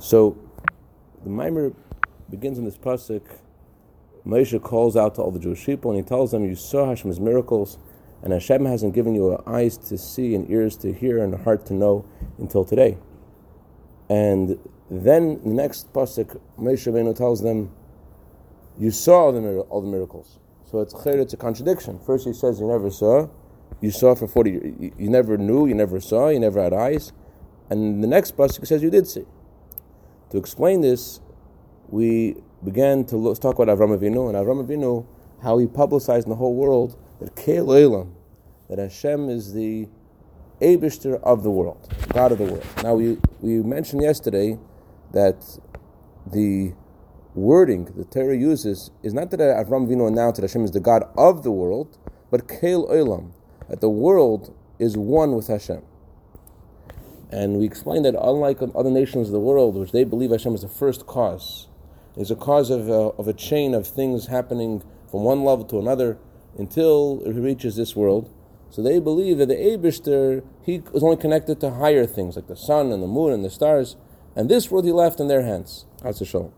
So the Mimer begins in this pasuk. Moshe calls out to all the Jewish people and he tells them, "You saw Hashem's miracles, and Hashem hasn't given you eyes to see and ears to hear and a heart to know until today." And then the next pasuk, Moshe Rabbeinu tells them, "You saw all the, all the miracles." So it's clear it's a contradiction. First he says, "You never saw." You saw for forty. You, you never knew. You never saw. You never had eyes. And the next pasuk says you did see. To explain this, we began to look, talk about Avram Avinu, and Avram Avinu, how he publicized in the whole world that Keil Olam, that Hashem is the Abishter of the world, God of the world. Now, we, we mentioned yesterday that the wording the Torah uses is not that Avram Avinu announced that Hashem is the God of the world, but Keil Olam, that the world is one with Hashem. And we explained that unlike other nations of the world, which they believe Hashem is the first cause, is a cause of a, of a chain of things happening from one level to another until it reaches this world. So they believe that the Abishter, he is only connected to higher things like the sun and the moon and the stars, and this world he left in their hands. Show.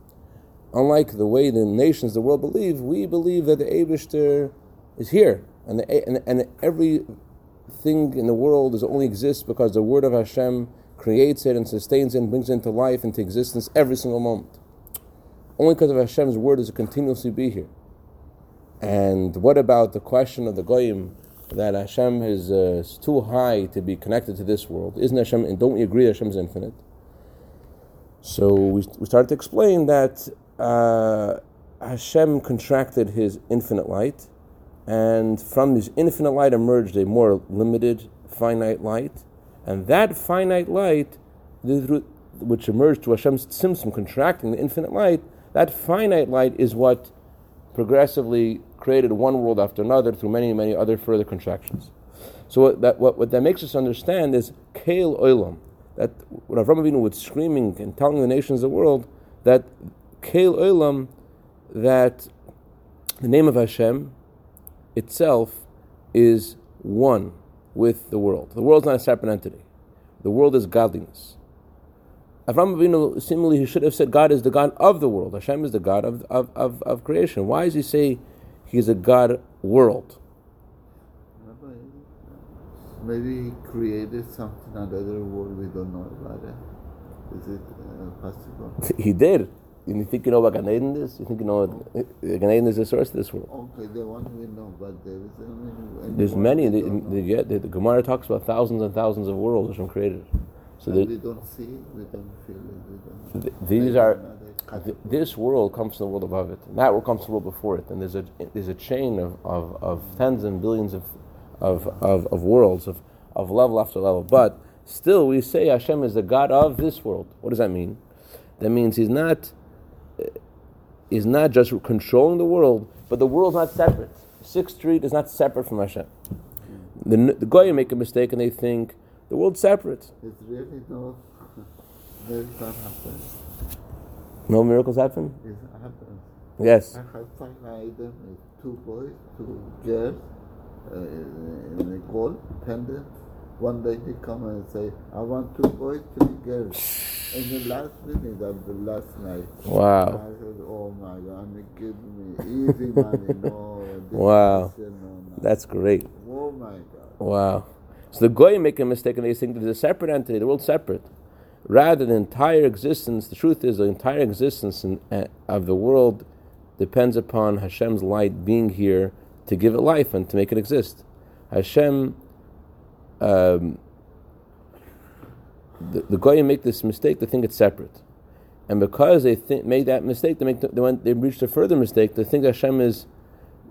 Unlike the way the nations of the world believe, we believe that the Abishter is here, and, the, and, and every thing in the world is only exists because the word of Hashem creates it and sustains it and brings it into life, into existence every single moment. Only because of Hashem's word does it continuously be here. And what about the question of the goyim that Hashem is uh, too high to be connected to this world? Isn't Hashem? And don't we agree Hashem is infinite? So we, we started to explain that uh, Hashem contracted His infinite light, and from this infinite light emerged a more limited, finite light, and that finite light, which emerged to Hashem's tzimtzum, contracting the infinite light, that finite light is what progressively created one world after another through many, many other further contractions. So what that, what, what that makes us understand is Kail Olam, that what Avram Avinu was screaming and telling the nations of the world, that Kail Olam, that the name of Hashem itself is one with the world. The world is not a separate entity. The world is godliness. Avram Avinu, similarly, he should have said God is the God of the world. Hashem is the God of, of, of, of creation. Why does he say he's a God world? Maybe he created something, another world we don't know about it. Is it uh, possible? he did. You think you know what Gan is? You think you know what Gan is the source of this world? Okay, the one we know, but there is many. There's many. The, the, the, the, Gemara talks about thousands and thousands of worlds Hashem created. So we don't see it, we don't feel it. We don't these are. this world comes from the world above it. And that world comes from the world before it. And there's a there's a chain of, of, of tens and billions of of, of, of worlds of, of level after level. But still, we say Hashem is the God of this world. What does that mean? That means He's not is not just controlling the world, but the world's not separate. Sixth Street is not separate from Hashem. The, the Goyim make a mistake and they think the world's separate. It's really no miracles happen. No miracles happen? It happens. Yes. I have five items, two boys, two girls, uh, in a gold pendant. One day he come and say, I want two boys, three girls in the last minute of the last night. Wow. I said, oh my God, I'm giving me easy money. No. wow. No, no. That's great. Oh my God. Wow. So the Goyim make a mistake and they think there's a separate entity, the world's separate. Rather, the entire existence, the truth is, the entire existence in, uh, of the world depends upon Hashem's light being here to give it life and to make it exist. Hashem um, the, the Goyim make this mistake, they think it's separate. And because they th- made that mistake, they, make the, they, went, they reached a further mistake. They think Hashem is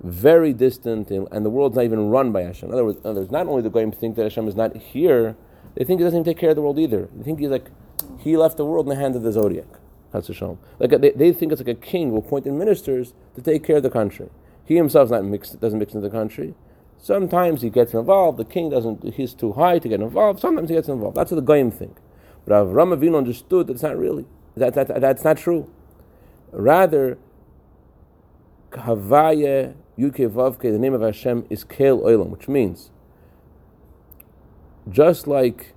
very distant and, and, the world's not even run by Hashem. In other words, in other words not only the Goyim think that Hashem is not here, they think He doesn't take care of the world either. They think He's like, He left the world in the hands of the zodiac. Like they, they think it's like a king will appoint in ministers to take care of the country. He himself not mixed, doesn't mix into the country. Sometimes he gets involved. The king doesn't. He's too high to get involved. Sometimes he gets involved. That's what the goyim think. But Avram Avinu understood that it's not really. That, that, that's not true. Rather, Havaya Yuke Vavke, the name of Hashem is Kel Olam, which means just like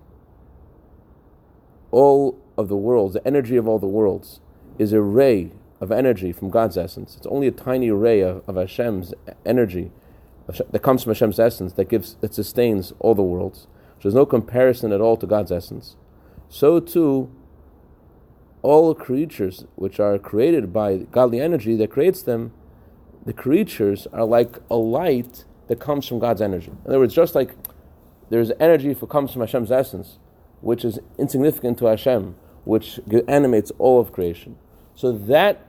all of the worlds, the energy of all the worlds, is a ray of energy from God's essence. It's only a tiny ray of, of Hashem's energy that comes from Hashem's essence that gives that sustains all the worlds. So there's no comparison at all to God's essence. So too, all creatures which are created by godly energy that creates them, the creatures are like a light that comes from God's energy. In other words, just like there's energy that comes from Hashem's essence, which is insignificant to Hashem, which animates all of creation. So that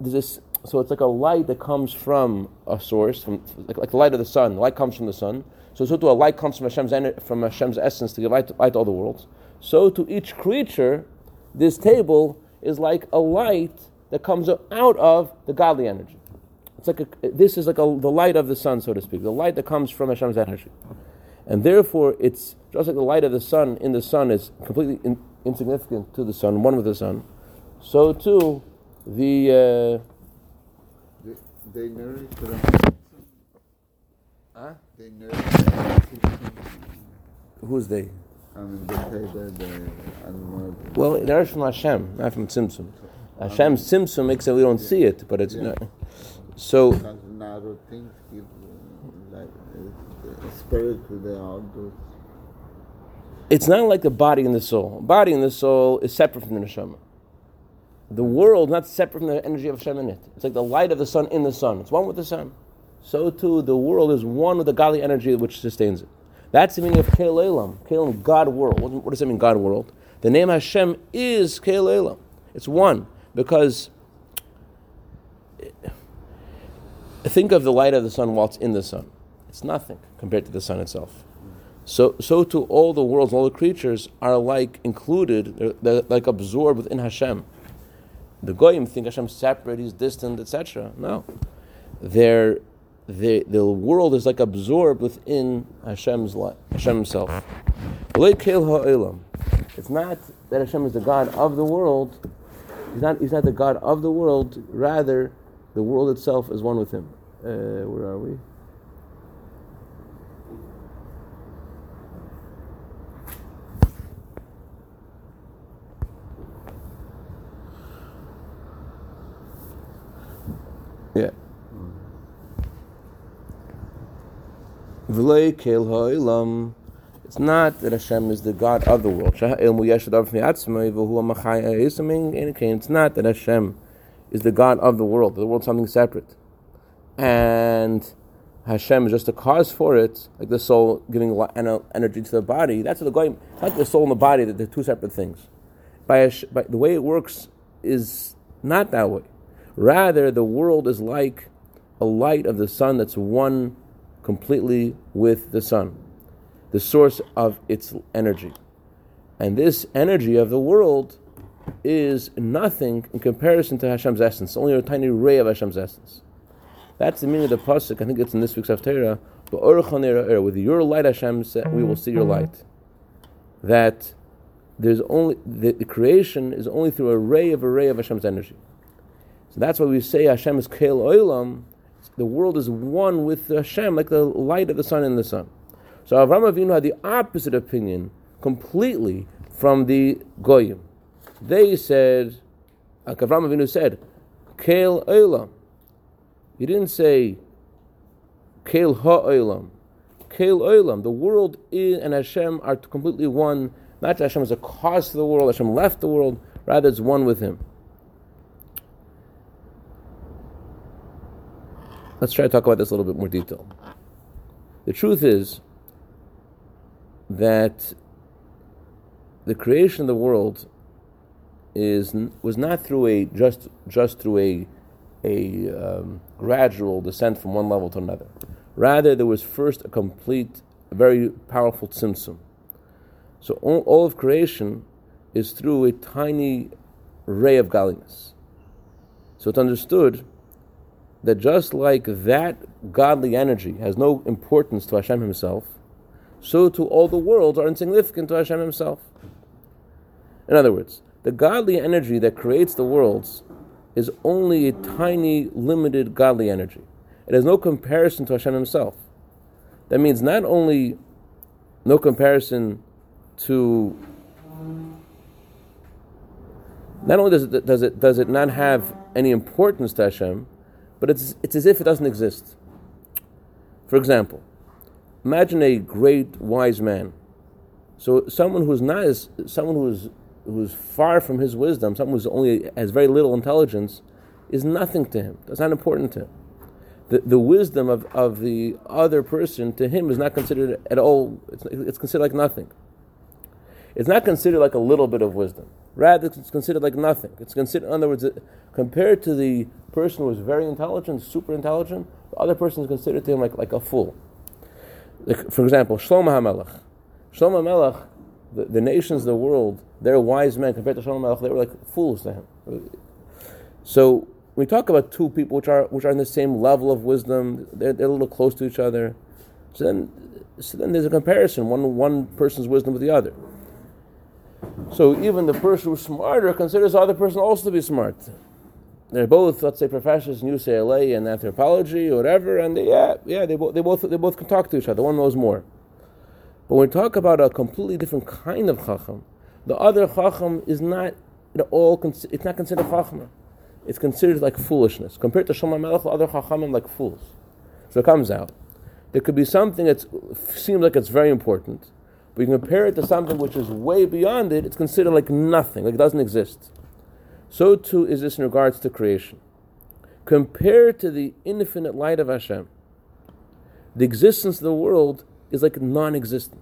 this, so it's like a light that comes from a source, from like, like the light of the sun. The light comes from the sun. So so to a light comes from Hashem's from Hashem's essence to give light, light to all the worlds. So to each creature, this table is like a light that comes out of the godly energy. It's like a, this is like a, the light of the sun, so to speak, the light that comes from Hashem's energy, and therefore it's just like the light of the sun in the sun is completely in, insignificant to the sun, one with the sun. So too, the uh, they, nourish the huh? they nourish Who's they? I mean, they say that the animal. Well, they're from Hashem, not from Tzimtzum. Hashem's Tzimtzum makes it we don't see it, but it's Yeah. not. So narrow things give like spirit to the outdoors. it's not like the body and the soul. Body and the soul is separate from the neshama. The world not separate from the energy of Hashem in it. It's like the light of the sun in the sun. It's one with the sun. So too, the world is one with the godly energy which sustains it. That's the meaning of Keil Elam. Keil Elam, God world. What, does that mean, God world? The name Hashem is Keil Elam. It's one because eh, think of the light of the sun while it's in the sun. It's nothing compared to the sun itself. So, so too, all the worlds, all the creatures are like included, they're, they're like absorbed within Hashem. The goyim think Hashem's separate, He's distant, etc. No, they, the world is like absorbed within Hashem's light, Hashem Himself. It's not that Hashem is the God of the world. He's not. He's not the God of the world. Rather, the world itself is one with Him. Uh, where are we? It's not that Hashem is the God of the world. It's not that Hashem is the God of the world. The world's something separate. And Hashem is just a cause for it, like the soul giving energy to the body. That's what the going. Not the soul and the body; that they're two separate things. By, by the way it works is not that way. Rather, the world is like a light of the sun that's one completely with the sun, the source of its energy. And this energy of the world is nothing in comparison to Hashem's essence, only a tiny ray of Hashem's essence. That's the meaning of the pasuk. I think it's in this week's Haftarah. With your light, Hashem, we will see your light. That there's only the, the creation is only through a ray of a ray of Hashem's energy. So that's why we say Hashem is Kel Olam. The world is one with Hashem, like the light of the sun in the sun. So Avram Avinu had the opposite opinion completely from the Goyim. They said, like Avram Avinu said, Kel Olam. He didn't say Kel Ha'olam. Kel Olam. The world and Hashem are completely one. Not that Hashem is a cause to the world, Hashem left the world, rather it's one with Him. Let's try to talk about this a little bit more detail. The truth is that the creation of the world is was not through a just just through a a um, gradual descent from one level to another. Rather, there was first a complete, very powerful tzimtzum. So all, all of creation is through a tiny ray of godliness. So it's understood that just like that godly energy has no importance to Hashem Himself, so to all the worlds are insignificant to Hashem Himself. In other words, the godly energy that creates the worlds is only a tiny, limited godly energy. It has no comparison to Hashem Himself. That means not only no comparison to not only does it, does it, does it not have any importance to Hashem, but it's, it's as if it doesn't exist. For example, imagine a great wise man. So someone who's not as, someone who's, who's far from his wisdom, someone who's only has very little intelligence, is nothing to him. That's not important to him. The, the wisdom of, of the other person to him is not considered at all, it's, it's considered like nothing. It's not considered like a little bit of wisdom. Rather, it's considered like nothing. It's considered, in other words, compared to the person who is very intelligent, super intelligent, the other person is considered to him like, like a fool. Like, for example, Shlomo HaMelech. Shlomo HaMelech, the, the nations of the world, they're wise men. Compared to Shlomo HaMelech, they were like fools to him. So, we talk about two people which are which are in the same level of wisdom, they're, they're a little close to each other. So then, so then there's a comparison, one, one person's wisdom with the other. So even the person who's smarter considers the other person also to be smart. They're both, let's say, professors in UCLA and anthropology or whatever, and they, yeah, yeah, they, bo- they both they both can talk to each other. One knows more. But when we talk about a completely different kind of chacham, the other chacham is not at all. It's not considered chacham. It's considered like foolishness compared to Shlomo Melech. The other chachamim like fools. So it comes out. There could be something that seems like it's very important, but you compare it to something which is way beyond it, it's considered like nothing, like it doesn't exist. So too is this in regards to creation. Compared to the infinite light of Hashem, the existence of the world is like non existent.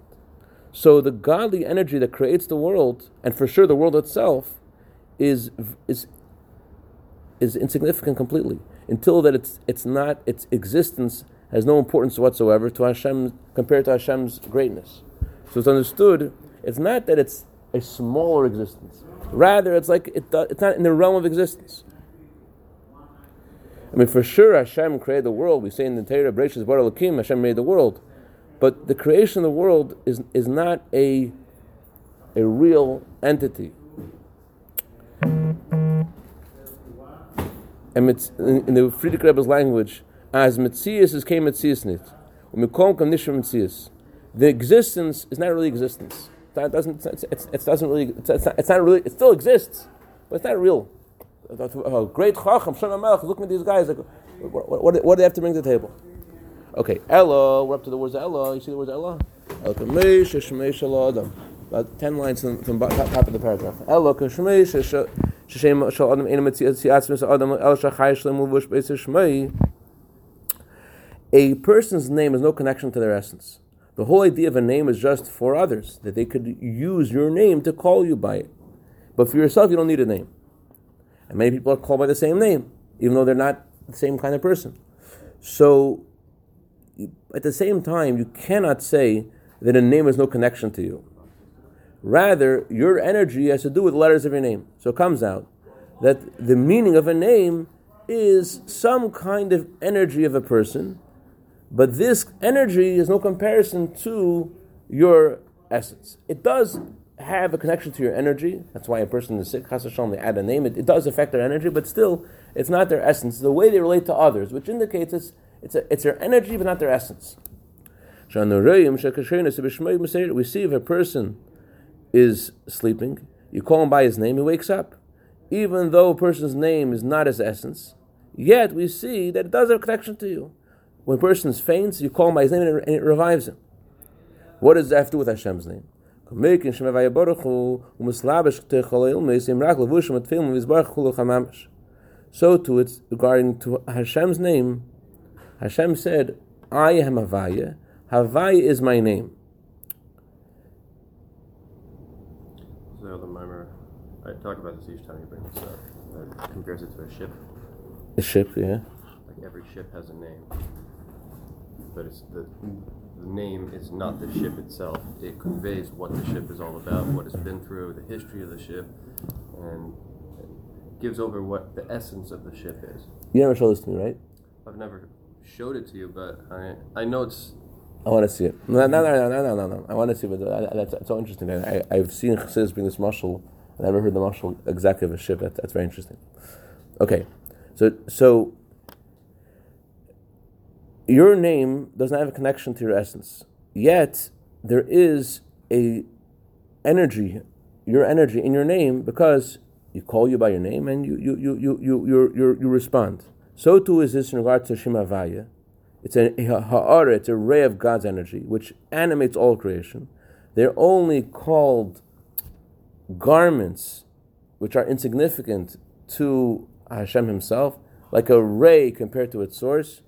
So the godly energy that creates the world, and for sure the world itself, is, is, is insignificant completely. Until that it's, it's not, its existence has no importance whatsoever to Hashem compared to Hashem's greatness. So it's understood, it's not that it's a smaller existence. Rather, it's like it, it's not in the realm of existence. I mean, for sure, Hashem created the world. We say in the Torah, Bereshit Bara Elokim, Hashem made the world. But the creation of the world is, is not a, a real entity. And it's, in, in the Frierdiker Rebbe's language, as Metzias is came Metzias nit. Umikom kam nishra Metzias the existence is not really existence. That doesn't. It's, it's, it doesn't really. It's, it's, not, it's, not, really. It still exists, but it's not real. A great chacham, Shlomo Melech, looking at these guys like, what, what, what, do they have to bring to the table? Okay, Ella. We're up to the words Ella. You see the words Ella? About ten lines from, from top, of the paragraph. Ella kashmeish sheshem shal adam yatzmis adam el shachai beis A person's name has no connection to their essence. The whole idea of a name is just for others, that they could use your name to call you by it. But for yourself, you don't need a name. And many people are called by the same name, even though they're not the same kind of person. So, at the same time, you cannot say that a name has no connection to you. Rather, your energy has to do with the letters of your name. So it comes out that the meaning of a name is some kind of energy of a person but this energy is no comparison to your essence. It does have a connection to your energy. That's why a person is sick, Chas they add a name. It, it, does affect their energy, but still, it's not their essence. The way they relate to others, which indicates it's, it's, a, it's their energy, but not their essence. We see if a person is sleeping, you call him by his name, he wakes up. Even though a person's name is not his essence, yet we see that it does have a connection to you. When a person faints, you call him by his name and it, and it revives him. What does that have to do with Hashem's name? So too, it's regarding to Hashem's name. Hashem said, "I am Havaya. Havaya is my name." So the mimer, I talk about this each time you bring this up. It compares it to a ship. A ship, yeah. Like every ship has a name but it's the, the name is not the ship itself. It conveys what the ship is all about, what it's been through, the history of the ship, and gives over what the essence of the ship is. You never showed this to me, right? I've never showed it to you, but I I know it's. I want to see it. No, no, no, no, no, no, no. I want to see it. But uh, that's, that's so interesting. I, I've seen Chassidus bring this mashal. I've never heard the mashal exactly of a ship. That, that's very interesting. Okay, so so your name doesn't have a connection to your essence. Yet there is a energy, your energy in your name, because you call you by your name and you you you you you you, you, respond. So too is this in regard to Shem Havaya. It's a ha'ara, it's a ray of God's energy which animates all creation. They're only called garments which are insignificant to Hashem Himself, like a ray compared to its source,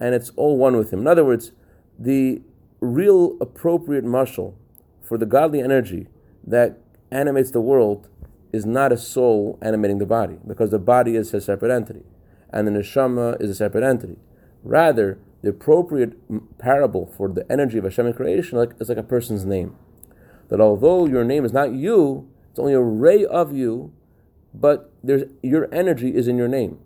and it's all one with Him. In other words, the real appropriate mashal for the godly energy that animates the world is not a soul animating the body, because the body is a separate entity, and the neshama is a separate entity. Rather, the appropriate parable for the energy of Hashem in creation like, is like a person's name. That although your name is not you, it's only a ray of you, but your energy is in your name.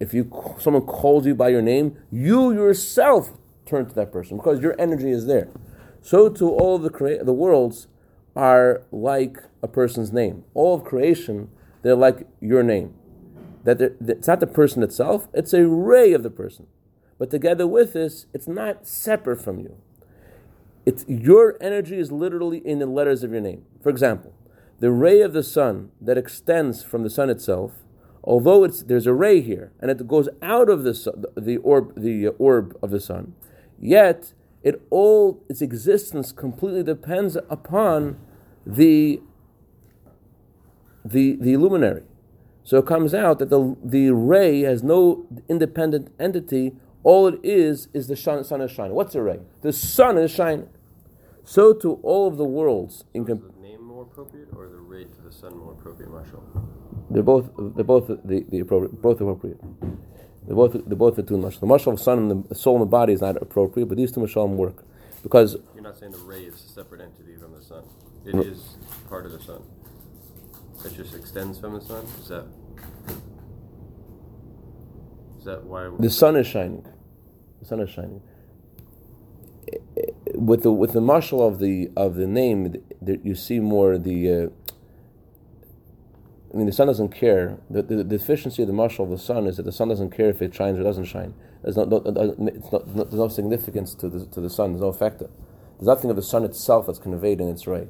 If you someone calls you by your name, you yourself turn to that person because your energy is there. So to all of the crea- the worlds are like a person's name. All of creation, they're like your name. That it's not the person itself; it's a ray of the person. But together with this, it's not separate from you. It's your energy is literally in the letters of your name. For example, the ray of the sun that extends from the sun itself, although it's there's a ray here and it goes out of the sun, the orb the orb of the sun, yet it all its existence completely depends upon the the the luminary. So it comes out that the the ray has no independent entity. All it is is the sun, sun is shining. What's a ray? The sun is shining. So to all of the worlds in appropriate or the ray to the sun more appropriate, mashal? They're both they're both the, the appropriate both appropriate. They're both they're both the two mashal. The mashal of sun and the soul and the body is not appropriate, but these two mashalim work because you're not saying the ray is a separate entity from the sun. It r- is part of the sun. It just extends from the sun. Is that is that why the sun is shining? The sun is shining. Eh, eh, with the with the mashal of the of the name, you see more the. Uh, I mean, the sun doesn't care. The, the, the, deficiency of the mashal of the sun is that the sun doesn't care if it shines or doesn't shine. There's no, no, not, there's no significance to the, to the sun. There's no effect. There's nothing of the sun itself that's conveyed in its ray.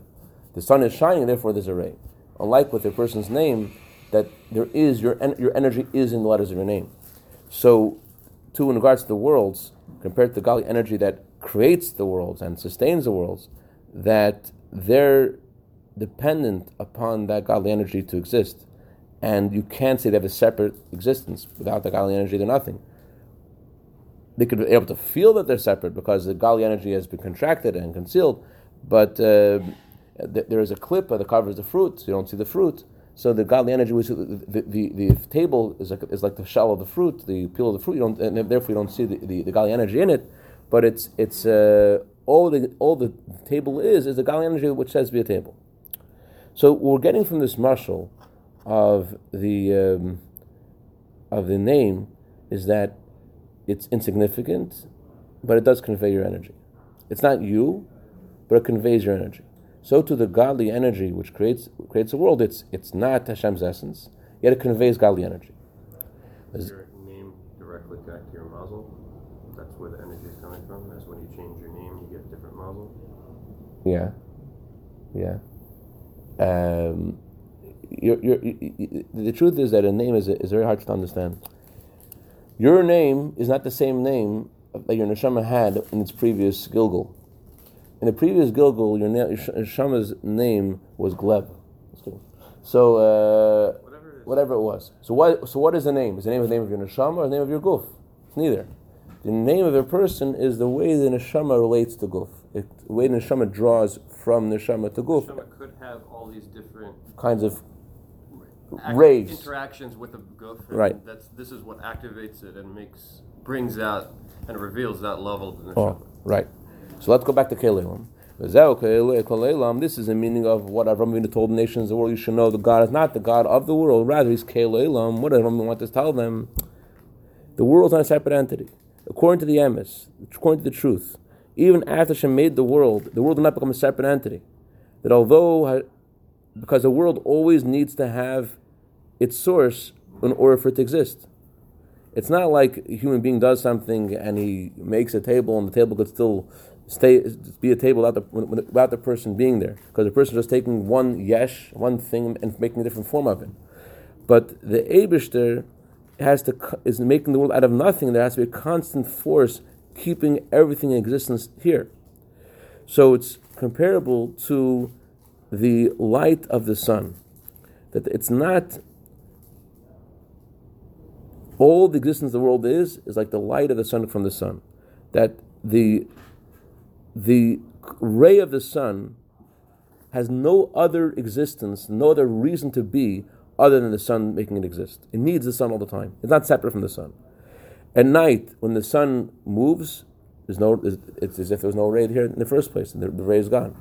The sun is shining, therefore there's a ray. Unlike with a person's name, that there is your your energy is in the letters of your name. So, too, in regards to the worlds, compared to the godly energy that creates the worlds and sustains the worlds, that they're dependent upon that godly energy to exist. And you can't say they have a separate existence. Without the godly energy, they're nothing. They could be able to feel that they're separate because the godly energy has been contracted and concealed, but uh, th- there is a clip that covers the fruit, so you don't see the fruit. So the godly energy, which the, the, the, table is like, is like the shell of the fruit, the peel of the fruit, you don't, and therefore you don't see the, the, the godly energy in it. But it's, it's uh, all, the, all the table is, is the godly energy which says be a table. So what we're getting from this mashal of the um, of the name is that it's insignificant, but it does convey your energy. It's not you, but it conveys your energy. So to the godly energy which creates creates the world, it's it's not Hashem's essence, yet it conveys godly energy your name directly connected to your mazel? That's where the energy is coming from. That's when you change your name, you get a different mazel. Yeah, yeah. Um, you're, you're, you, the truth is that a name is, is very hard to understand. Your name is not the same name that your neshama had in its previous Gilgul. In the previous Gilgul, your, neshama's name was Gleb. So, uh, whatever, it whatever, it was. So what, so what is the name? Is the name the name of your neshama or the name of your? It's neither. The name of a person is the way the neshama relates to guf. It, the way the neshama draws from neshama to guf. Neshama could have all these different kinds of rays interactions with the guf. Right. That's this is what activates it and makes brings out and reveals that level of the oh, neshama. Oh, right. So let's go back to Kelelim. This is the meaning of what Avram told the nations of the world. You should know that God is not the God of the world. Rather, He's Kelelim. What does Avram want to tell them? The world is not a separate entity. According to the Emes, according to the truth, even after Hashem made the world, the world did not become a separate entity. That although, because the world always needs to have its source in order for it to exist. It's not like a human being does something and he makes a table and the table could still stay be a table without the, without the person being there because the person is just taking one yesh, one thing, and making a different form of it. But the Abishter has to is making the world out of nothing. There has to be a constant force keeping everything in existence here. So it's comparable to the light of the sun. That it's not all the existence the world is is like the light of the sun from the sun. That the the ray of the sun has no other existence, no other reason to be other than the sun making it exist. It needs the sun all the time. It's not separate from the sun. At night, when the sun moves, there's no. It's as if there was no ray here in the first place, and the, the ray is gone.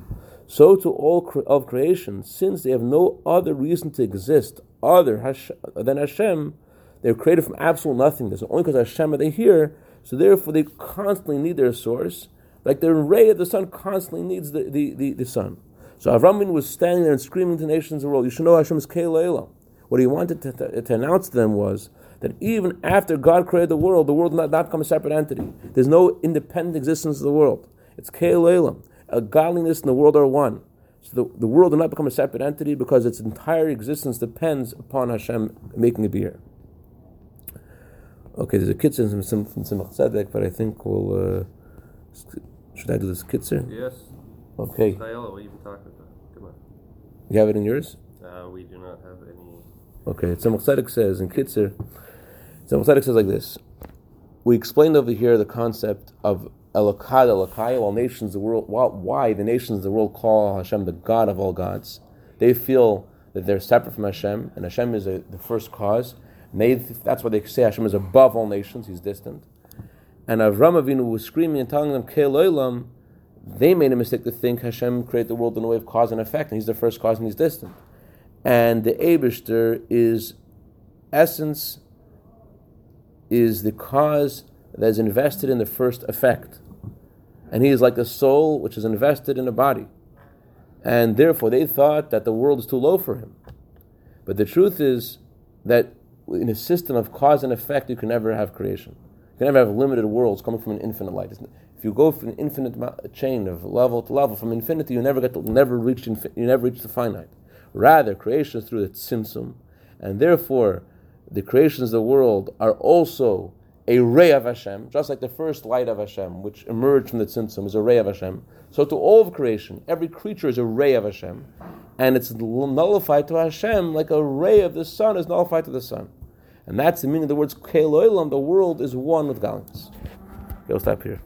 So to all cre- of creation, since they have no other reason to exist other Hash- than Hashem, they're created from absolute nothingness. Only because Hashem are they here, so therefore they constantly need their source. Like the ray of the sun constantly needs the, the, the, the sun. So Avram was standing there and screaming to the nations of the world, You should know Hashem is Keilah. What he wanted to, to, to, announce to them was that even after God created the world, the world not, not become a separate entity. There's no independent existence of the world. It's Keilah. A godliness and the world are one. So the, the world did not become a separate entity because its entire existence depends upon Hashem making it be here. Okay, there's a kitzur from Tzemach Tzedek, but I think we'll. Uh, should I do this kitzur? Yes. Okay. Viola, we even talk about Come on. You have it in yours? Uh, we do not have any. Okay, Tzemach Tzedek says in kitzur. Tzemach Tzedek says like this. We explained over here the concept of Elokad, Elokai, all nations the world. Why the nations of the world call Hashem the God of all gods? They feel that they're separate from Hashem, and Hashem is a, the first cause. And they, that's why they say Hashem is above all nations; He's distant. And Avram Avinu was screaming and telling them, "Keloilam." They made a mistake to think Hashem created the world in a way of cause and effect, and He's the first cause and He's distant. And the Abishter is essence, is the cause that is invested in the first effect. And he is like a soul which is invested in a body. And therefore they thought that the world is too low for him. But the truth is that in a system of cause and effect, you can never have creation. You can never have limited worlds coming from an infinite light. If you go from an infinite chain of level to level, from infinity, you never get to, never reach you never reach the finite. Rather, creation is through the tzimtzum, and therefore the creations of the world are also a ray of Hashem, just like the first light of Hashem, which emerged from the tzimtzum, is a ray of Hashem. So to all of creation, every creature is a ray of Hashem, and it's nullified to Hashem like a ray of the sun is nullified to the sun. And that's the meaning of the words Keloilam, the world is one with godliness. Okay, we'll stop here.